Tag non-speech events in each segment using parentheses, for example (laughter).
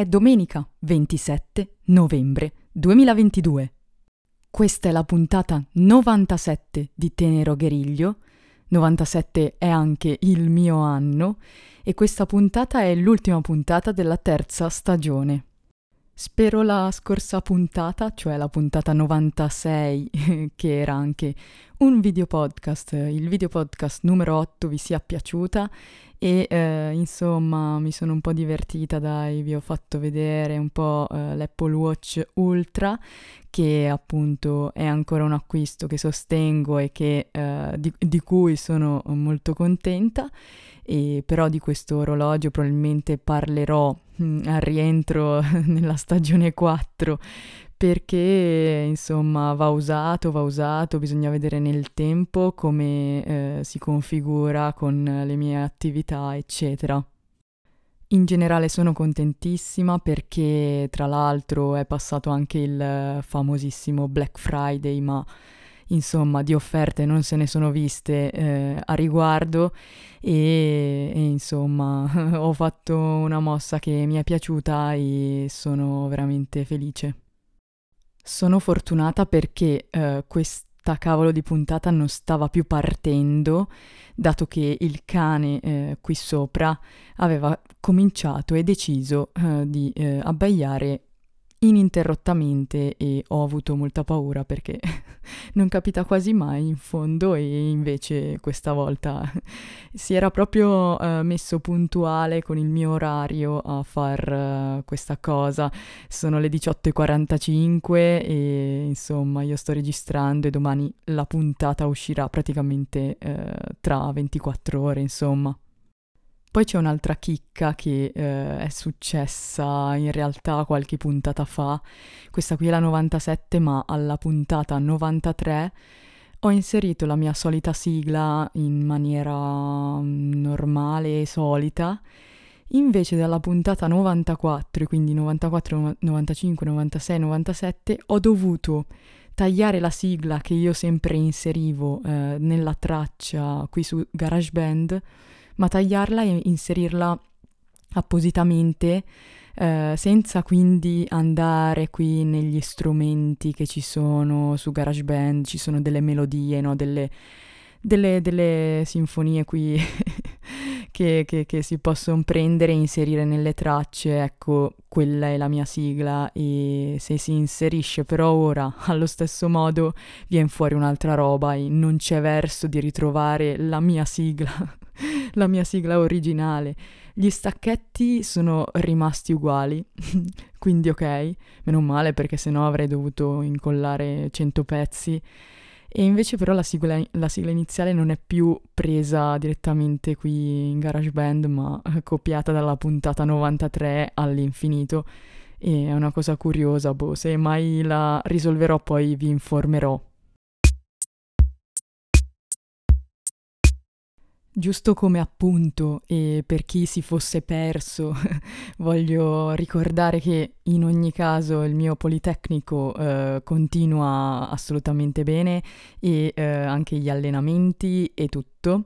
È domenica 27 novembre 2022. Questa è la puntata 97 di Tenero Gueriglio. 97 è anche il mio anno e questa puntata è l'ultima puntata della terza stagione. Spero la scorsa puntata, cioè la puntata 96, (laughs) che era anche un video podcast, il video podcast numero 8 vi sia piaciuta e eh, insomma mi sono un po' divertita, dai, vi ho fatto vedere un po' eh, l'Apple Watch Ultra che appunto è ancora un acquisto che sostengo e che, eh, di, di cui sono molto contenta e però di questo orologio probabilmente parlerò mh, mm, al rientro (laughs) nella stagione 4 perché insomma va usato, va usato, bisogna vedere nel tempo come eh, si configura con le mie attività, eccetera. In generale sono contentissima perché tra l'altro è passato anche il famosissimo Black Friday, ma insomma di offerte non se ne sono viste eh, a riguardo e, e insomma (laughs) ho fatto una mossa che mi è piaciuta e sono veramente felice. Sono fortunata perché eh, questa cavolo di puntata non stava più partendo, dato che il cane eh, qui sopra aveva cominciato e deciso eh, di eh, abbaiare ininterrottamente e ho avuto molta paura perché (laughs) non capita quasi mai in fondo e invece questa volta (laughs) si era proprio uh, messo puntuale con il mio orario a far uh, questa cosa. Sono le 18.45 e insomma io sto registrando e domani la puntata uscirà praticamente uh, tra 24 ore insomma. Poi c'è un'altra chicca che eh, è successa in realtà qualche puntata fa, questa qui è la 97, ma alla puntata 93 ho inserito la mia solita sigla in maniera mm, normale e solita, invece dalla puntata 94, quindi 94, 95, 96, 97, ho dovuto tagliare la sigla che io sempre inserivo eh, nella traccia qui su GarageBand ma tagliarla e inserirla appositamente eh, senza quindi andare qui negli strumenti che ci sono su GarageBand, ci sono delle melodie, no? delle, delle, delle sinfonie qui (laughs) che, che, che, si possono prendere e inserire nelle tracce, ecco, quella è la mia sigla e se si inserisce però ora allo stesso modo viene fuori un'altra roba e non c'è verso di ritrovare la mia sigla, (laughs) (laughs) la mia sigla originale. Gli stacchetti sono rimasti uguali, (laughs) quindi ok, meno male perché sennò avrei dovuto incollare 100 pezzi e invece però la sigla, la sigla, iniziale non è più presa direttamente qui in GarageBand, ma copiata dalla puntata 93 all'infinito. E è una cosa curiosa, boh, se mai la risolverò poi vi informerò. Giusto come appunto, e per chi si fosse perso, (laughs) voglio ricordare che in ogni caso il mio Politecnico eh, continua assolutamente bene e eh, anche gli allenamenti e tutto.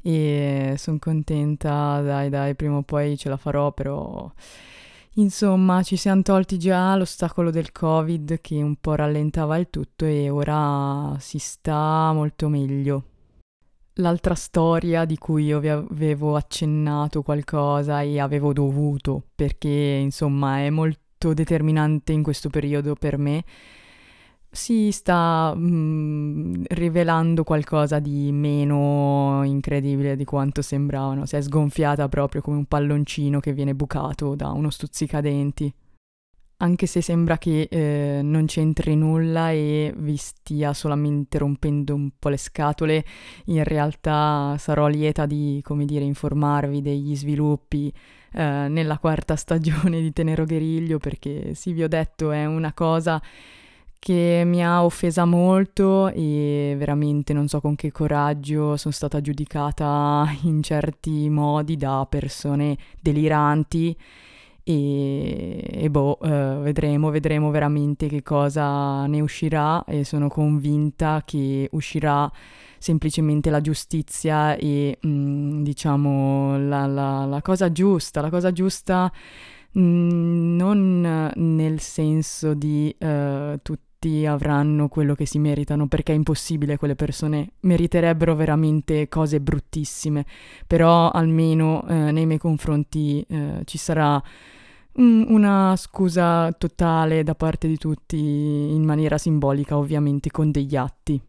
E sono contenta, dai dai, prima o poi ce la farò, però... Insomma, ci siamo tolti già l'ostacolo del Covid che un po' rallentava il tutto e ora si sta molto meglio. L'altra storia di cui io vi avevo accennato qualcosa e avevo dovuto, perché insomma è molto determinante in questo periodo per me, si sta mm, rivelando qualcosa di meno incredibile di quanto sembrava, no? si è sgonfiata proprio come un palloncino che viene bucato da uno stuzzicadenti anche se sembra che eh, non c'entri nulla e vi stia solamente rompendo un po' le scatole, in realtà sarò lieta di, come dire, informarvi degli sviluppi eh, nella quarta (laughs) stagione di Tenero Gueriglio, perché sì, vi ho detto, è una cosa che mi ha offesa molto e veramente non so con che coraggio sono stata giudicata in certi modi da persone deliranti e, e boh, eh, vedremo, vedremo veramente che cosa ne uscirà e sono convinta che uscirà semplicemente la giustizia e mh, mm, diciamo la, la, la cosa giusta, la cosa giusta Mm, non nel senso di uh, tutti avranno quello che si meritano, perché è impossibile, quelle persone meriterebbero veramente cose bruttissime, però almeno uh, nei miei confronti uh, ci sarà una scusa totale da parte di tutti in maniera simbolica, ovviamente con degli atti.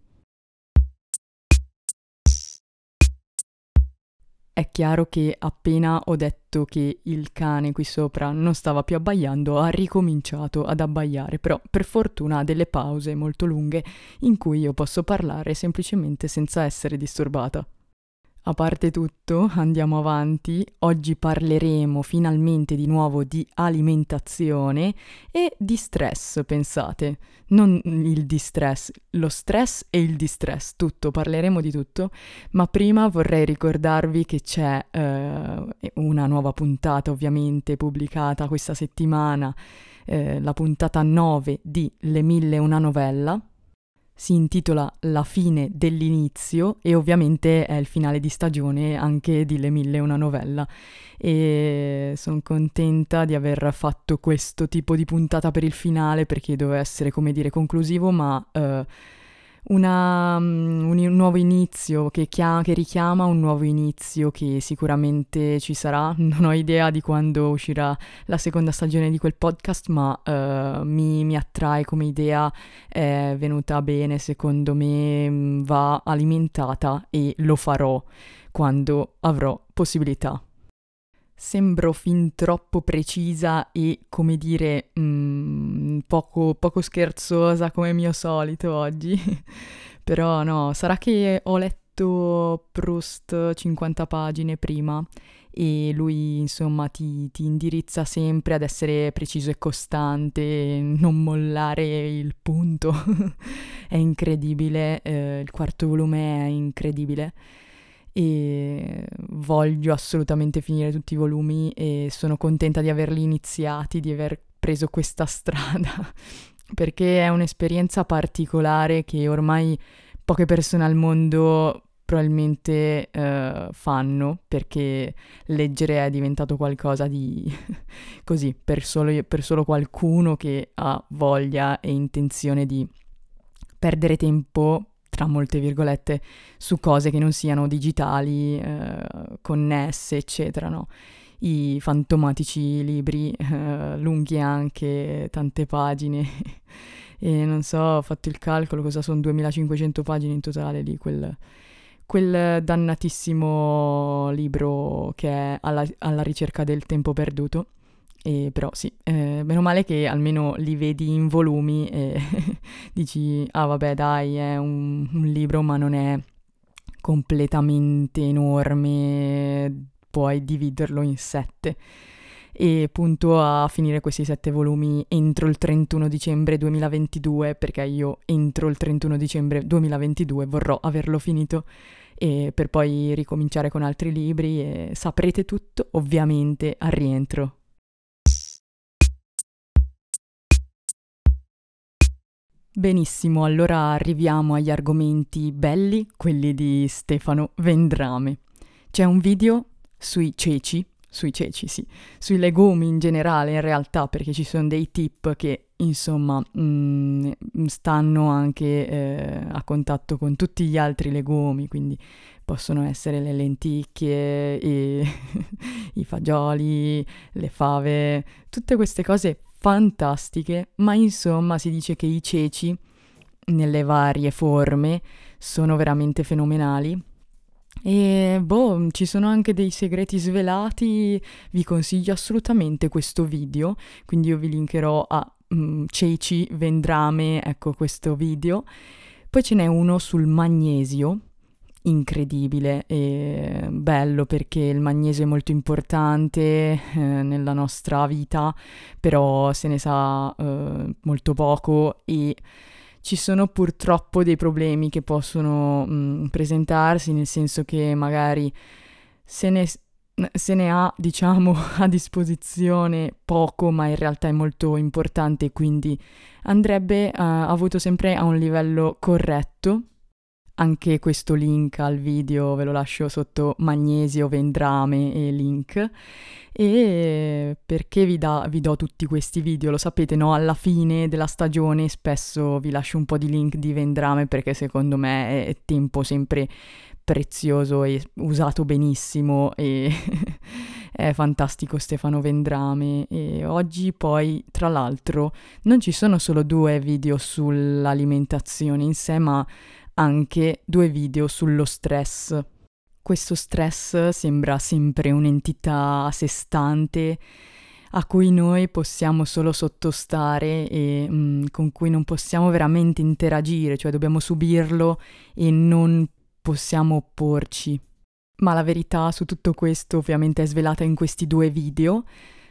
È chiaro che appena ho detto che il cane qui sopra non stava più abbaiando, ha ricominciato ad abbaiare, però per fortuna ha delle pause molto lunghe in cui io posso parlare semplicemente senza essere disturbata. A parte tutto, andiamo avanti. Oggi parleremo finalmente di nuovo di alimentazione e di stress, pensate. Non il distress, lo stress e il distress, tutto, parleremo di tutto. Ma prima vorrei ricordarvi che c'è eh, una nuova puntata, ovviamente, pubblicata questa settimana, eh, la puntata 9 di Le mille una novella si intitola La fine dell'inizio e ovviamente è il finale di stagione anche di Le mille una novella. E sono contenta di aver fatto questo tipo di puntata per il finale perché doveva essere come dire conclusivo ma uh, una, mm, un, nuovo inizio che, chiama, che, richiama un nuovo inizio che sicuramente ci sarà. (laughs) Non ho idea di quando uscirà la seconda stagione di quel podcast, ma uh, mi, mi, attrae come idea, è venuta bene, secondo me mm, va alimentata e lo farò quando avrò possibilità. Sembro fin troppo precisa e, come dire, mm, poco, poco scherzosa come mio solito oggi. (laughs) Però no, sarà che ho letto Proust 50 pagine prima e lui insomma ti, ti, indirizza sempre ad essere preciso e costante, non mollare il punto. (laughs) è incredibile, eh, il quarto volume è incredibile e voglio assolutamente finire tutti i volumi e sono contenta di averli iniziati, di aver preso questa (laughs) strada, perché è un'esperienza particolare che ormai poche persone al mondo probabilmente uh, fanno perché leggere è diventato qualcosa di (laughs) così per solo, per solo qualcuno che ha voglia e intenzione di perdere tempo tra molte virgolette, su cose che non siano digitali, eh, connesse, eccetera, no? I fantomatici libri, eh, lunghi anche, tante pagine. (laughs) e non so, ho fatto il calcolo, cosa sono 2500 pagine in totale di quel, quel dannatissimo libro che è alla, alla ricerca del tempo perduto. E però sì, eh, meno male che almeno li vedi in volumi e (laughs) dici, ah vabbè dai, è un, un libro ma non è completamente enorme, puoi dividerlo in sette e punto a finire questi sette volumi entro il 31 dicembre 2022 perché io entro il 31 dicembre 2022 vorrò averlo finito. E per poi ricominciare con altri libri e saprete tutto ovviamente al rientro Benissimo, allora arriviamo agli argomenti belli, quelli di Stefano Vendrame. C'è un video sui ceci, sui ceci sì, sui legumi in generale in realtà perché ci sono dei tip che insomma mh, mm, stanno anche eh, a contatto con tutti gli altri legumi, quindi possono essere le lenticchie, i, (laughs) i fagioli, le fave, tutte queste cose fantastiche, ma insomma si dice che i ceci, nelle varie forme, sono veramente fenomenali. E boh, ci sono anche dei segreti svelati, vi consiglio assolutamente questo video, quindi io vi linkerò a um, Ceci Vendrame, ecco questo video. Poi ce n'è uno sul magnesio, incredibile e bello perché il magnesio è molto importante eh, nella nostra vita, però se ne sa eh, molto poco e ci sono purtroppo dei problemi che possono mh, mm, presentarsi, nel senso che magari se ne, se ne ha, diciamo, (laughs) a disposizione poco, ma in realtà è molto importante, quindi andrebbe uh, avuto sempre a un livello corretto anche questo link al video ve lo lascio sotto magnesio, vendrame e link. E perché vi, da, vi do tutti questi video? Lo sapete, no? Alla fine della stagione spesso vi lascio un po' di link di vendrame perché secondo me è tempo sempre prezioso e usato benissimo e (laughs) è fantastico Stefano Vendrame e oggi poi tra l'altro non ci sono solo due video sull'alimentazione in sé ma anche due video sullo stress. Questo stress sembra sempre un'entità a sé stante a cui noi possiamo solo sottostare e mh, mm, con cui non possiamo veramente interagire, cioè dobbiamo subirlo e non possiamo opporci. Ma la verità su tutto questo ovviamente è svelata in questi due video.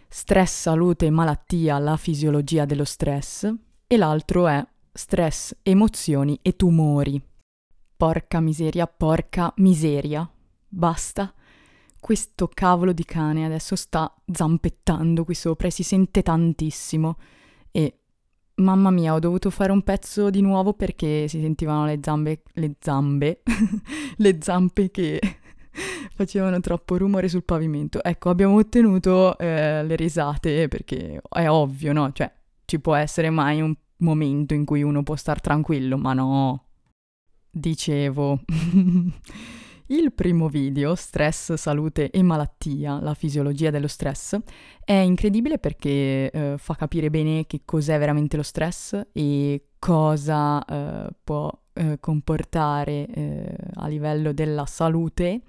Stress, salute e malattia, la fisiologia dello stress. E l'altro è stress, emozioni e tumori. Porca miseria, porca miseria. Basta. Questo cavolo di cane adesso sta zampettando qui sopra e si sente tantissimo. E mamma mia, ho dovuto fare un pezzo di nuovo perché si sentivano le zampe. le zampe. (laughs) le zampe che (laughs) facevano troppo rumore sul pavimento. Ecco, abbiamo ottenuto eh, le risate perché è ovvio, no? Cioè, ci può essere mai un momento in cui uno può star tranquillo, ma no. Dicevo, (laughs) il primo video, Stress, Salute e Malattia, la fisiologia dello stress, è incredibile perché eh, fa capire bene che cos'è veramente lo stress e cosa eh, può eh, comportare eh, a livello della salute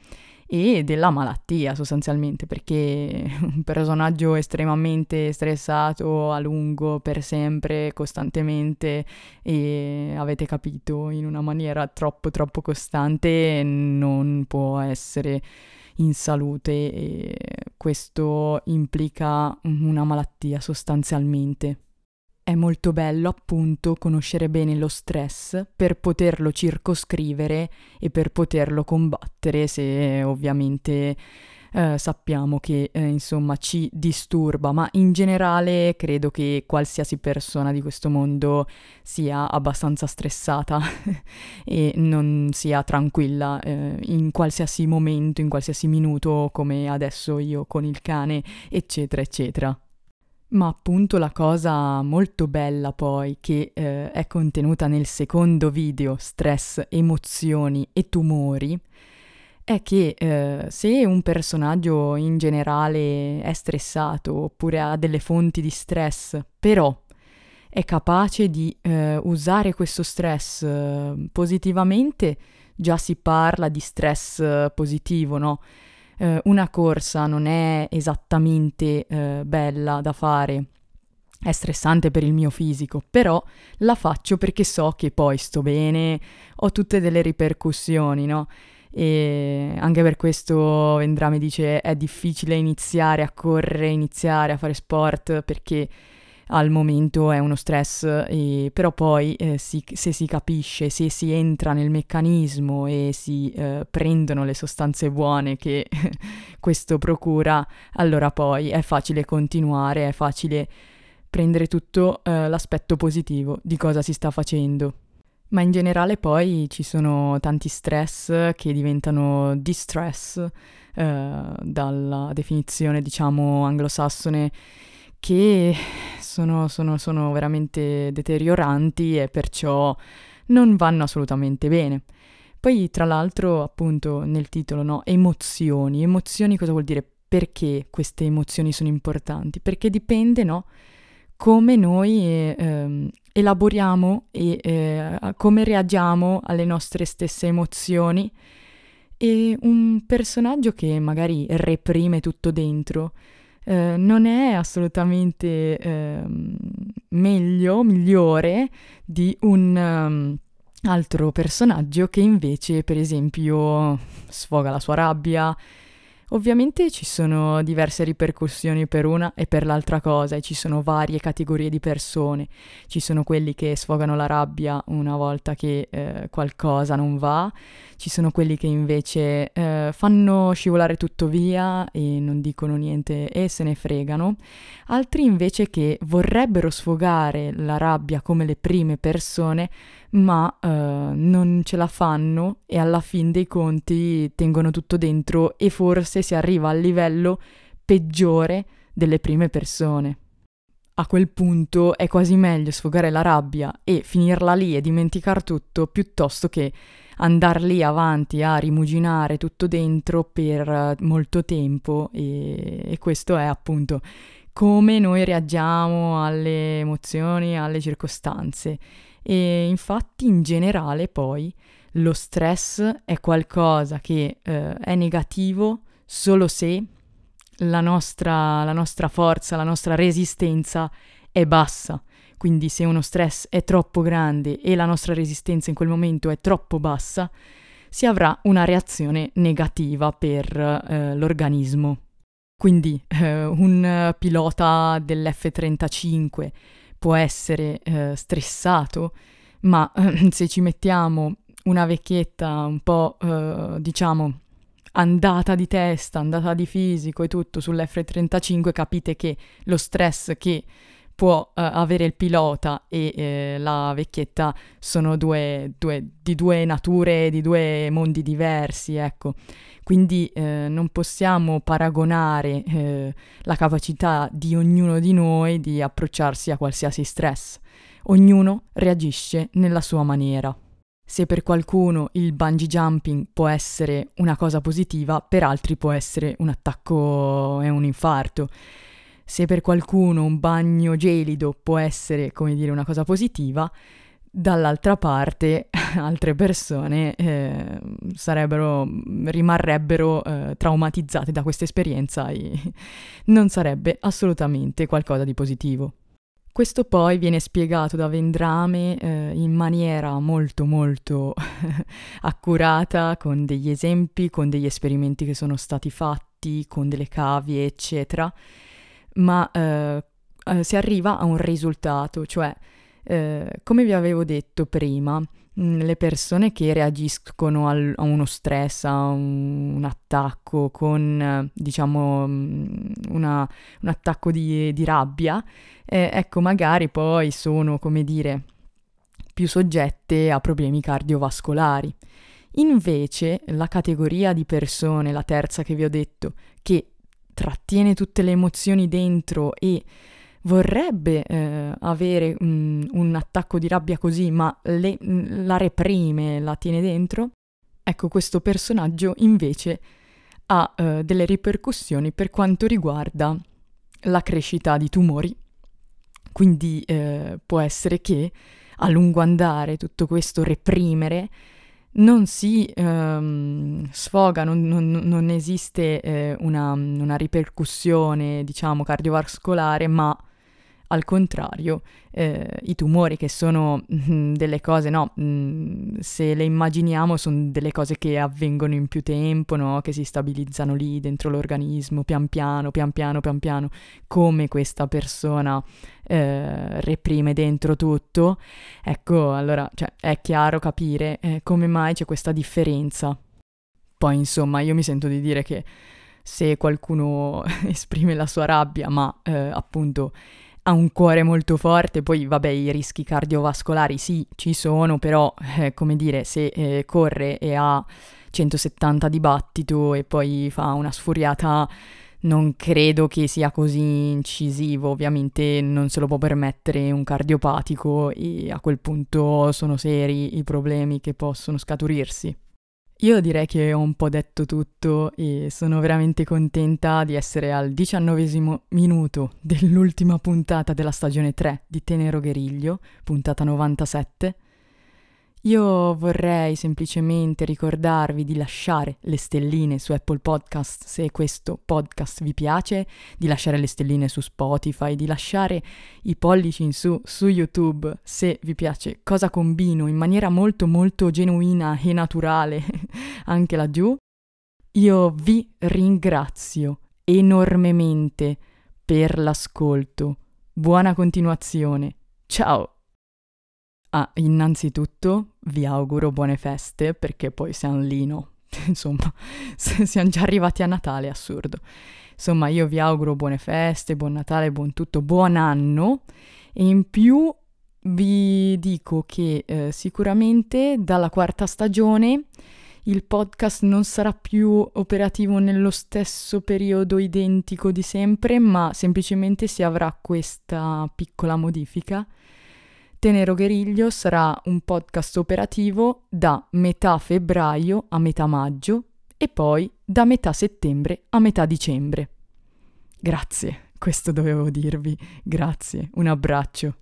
e della malattia sostanzialmente, perché (laughs) un personaggio estremamente stressato a lungo, per sempre, costantemente e avete capito, in una maniera troppo troppo costante non può essere in salute e questo implica una malattia sostanzialmente. È molto bello appunto conoscere bene lo stress per poterlo circoscrivere e per poterlo combattere se ovviamente eh, sappiamo che eh, insomma ci disturba, ma in generale credo che qualsiasi persona di questo mondo sia abbastanza stressata (laughs) e non sia tranquilla eh, in qualsiasi momento, in qualsiasi minuto come adesso io con il cane, eccetera, eccetera. Ma appunto la cosa molto bella poi che eh, è contenuta nel secondo video, stress, emozioni e tumori, è che eh, se un personaggio in generale è stressato oppure ha delle fonti di stress, però è capace di eh, usare questo stress eh, positivamente, già si parla di stress eh, positivo, no? Eh, una corsa non è esattamente eh, bella da fare, è stressante per il mio fisico, però la faccio perché so che poi sto bene, ho tutte delle ripercussioni, no? E anche per questo Vendra mi dice è difficile iniziare a correre, iniziare a fare sport perché al momento è uno stress, e, però poi eh, si, se si capisce, se si entra nel meccanismo e si eh, prendono le sostanze buone che (laughs) questo procura, allora poi è facile continuare, è facile prendere tutto eh, l'aspetto positivo di cosa si sta facendo. Ma in generale poi ci sono tanti stress che diventano distress, eh, dalla definizione diciamo anglosassone che sono, sono, sono veramente deterioranti e perciò non vanno assolutamente bene. Poi, tra l'altro, appunto, nel titolo, no? Emozioni. Emozioni cosa vuol dire? Perché queste emozioni sono importanti? Perché dipende, no? Come noi eh, elaboriamo e eh, come reagiamo alle nostre stesse emozioni. E un personaggio che magari reprime tutto dentro, eh, non è assolutamente eh, meglio, migliore di un um, altro personaggio che invece, per esempio, sfoga la sua rabbia, Ovviamente ci sono diverse ripercussioni per una e per l'altra cosa e ci sono varie categorie di persone. Ci sono quelli che sfogano la rabbia una volta che eh, qualcosa non va, ci sono quelli che invece eh, fanno scivolare tutto via e non dicono niente e se ne fregano, altri invece che vorrebbero sfogare la rabbia come le prime persone, ma eh, non ce la fanno e alla fin dei conti tengono tutto dentro e forse si arriva al livello peggiore delle prime persone. A quel punto è quasi meglio sfogare la rabbia e finirla lì e dimenticare tutto piuttosto che andar lì avanti a rimuginare tutto dentro per molto tempo e, e questo è appunto come noi reagiamo alle emozioni, alle circostanze. E infatti in generale poi lo stress è qualcosa che eh, è negativo solo se la nostra, la nostra forza, la nostra resistenza è bassa. Quindi se uno stress è troppo grande e la nostra resistenza in quel momento è troppo bassa, si avrà una reazione negativa per eh, l'organismo. Quindi eh, un pilota dell'F-35 può essere eh, stressato, ma se ci mettiamo una vecchietta un po', eh, diciamo, andata di testa, andata di fisico e tutto sull'F-35, capite che lo stress che può uh, avere il pilota e eh, la vecchietta sono due, due, di due nature, di due mondi diversi, ecco. Quindi eh, non possiamo paragonare eh, la capacità di ognuno di noi di approcciarsi a qualsiasi stress. Ognuno reagisce nella sua maniera. Se per qualcuno il bungee jumping può essere una cosa positiva, per altri può essere un attacco e un infarto. Se per qualcuno un bagno gelido può essere, come dire, una cosa positiva, dall'altra parte (laughs) altre persone eh, rimarrebbero eh, traumatizzate da questa esperienza e (laughs) non sarebbe assolutamente qualcosa di positivo. Questo poi viene spiegato da Vendrame eh, in maniera molto molto (laughs) accurata, con degli esempi, con degli esperimenti che sono stati fatti, con delle cavie, eccetera, ma eh, eh, si arriva a un risultato, cioè, eh, come vi avevo detto prima, Mm, le persone che reagiscono al, a uno stress, a un, un attacco con, diciamo, mm, una, un attacco di, di rabbia, eh, ecco, magari poi sono, come dire, più soggette a problemi cardiovascolari. Invece la categoria di persone, la terza che vi ho detto, che trattiene tutte le emozioni dentro e vorrebbe eh, avere un, un, attacco di rabbia così, ma le, la reprime, la tiene dentro, ecco questo personaggio invece ha eh, delle ripercussioni per quanto riguarda la crescita di tumori. Quindi eh, può essere che a lungo andare tutto questo reprimere non si ehm, sfoga, non, non, non esiste eh, una, una, ripercussione, diciamo, cardiovascolare, ma al contrario, eh, i tumori che sono mh, mm, delle cose, no, mh, mm, se le immaginiamo sono delle cose che avvengono in più tempo, no, che si stabilizzano lì dentro l'organismo, pian piano, pian piano, pian piano, come questa persona eh, reprime dentro tutto. Ecco, allora, cioè, è chiaro capire eh, come mai c'è questa differenza. Poi, insomma, io mi sento di dire che se qualcuno (laughs) esprime la sua rabbia, ma eh, appunto ha un cuore molto forte, poi vabbè i rischi cardiovascolari sì ci sono, però eh, come dire se eh, corre e ha 170 di battito e poi fa una sfuriata non credo che sia così incisivo, ovviamente non se lo può permettere un cardiopatico e a quel punto sono seri i problemi che possono scaturirsi. Io direi che ho un po' detto tutto e sono veramente contenta di essere al diciannovesimo minuto dell'ultima puntata della stagione 3 di Tenero Gueriglio, puntata 97. Io vorrei semplicemente ricordarvi di lasciare le stelline su Apple Podcast se questo podcast vi piace, di lasciare le stelline su Spotify, di lasciare i pollici in su su YouTube se vi piace cosa combino in maniera molto molto genuina e naturale (laughs) anche laggiù. Io vi ringrazio enormemente per l'ascolto. Buona continuazione. Ciao! Ah, innanzitutto vi auguro buone feste perché poi siamo lì, no? (laughs) Insomma, siamo già arrivati a Natale, assurdo. Insomma, io vi auguro buone feste, buon Natale, buon tutto, buon anno e in più vi dico che eh, sicuramente dalla quarta stagione il podcast non sarà più operativo nello stesso periodo identico di sempre, ma semplicemente si avrà questa piccola modifica. Tenero Gueriglio sarà un podcast operativo da metà febbraio a metà maggio e poi da metà settembre a metà dicembre. Grazie, questo dovevo dirvi. Grazie, un abbraccio.